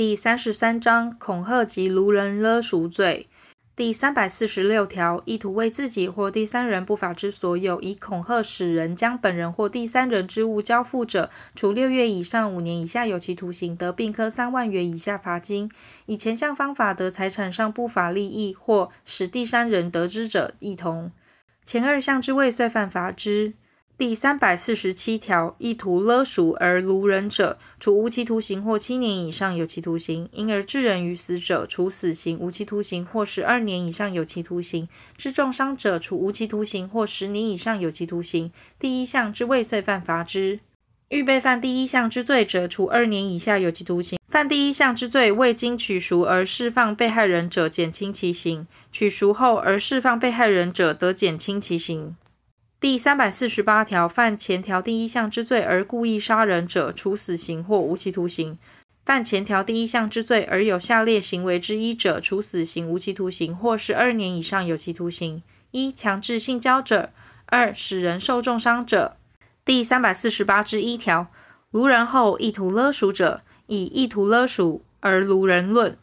第三十三章恐吓及卢人勒赎罪。第三百四十六条，意图为自己或第三人不法之所有，以恐吓使人将本人或第三人之物交付者，处六月以上五年以下有期徒刑，得并科三万元以下罚金；以前项方法得财产上不法利益或使第三人得知者，亦同。前二项之未遂犯，罚之。第三百四十七条，意图勒赎而掳人者，处无期徒刑或七年以上有期徒刑；因而致人于死者，处死刑、无期徒刑或十二年以上有期徒刑；致重伤者，处无期徒刑或十年以上有期徒刑。第一项之未遂犯，罚之。预备犯第一项之罪者，处二年以下有期徒刑；犯第一项之罪未经取赎而释放被害人者，减轻其刑；取赎后而释放被害人者，得减轻其刑。第三百四十八条，犯前条第一项之罪而故意杀人者，处死刑或无期徒刑；犯前条第一项之罪而有下列行为之一者，处死刑、无期徒刑或十二年以上有期徒刑：一、强制性交者；二、使人受重伤者。第三百四十八之一条，卢人后意图勒赎者，以意图勒赎而卢人论。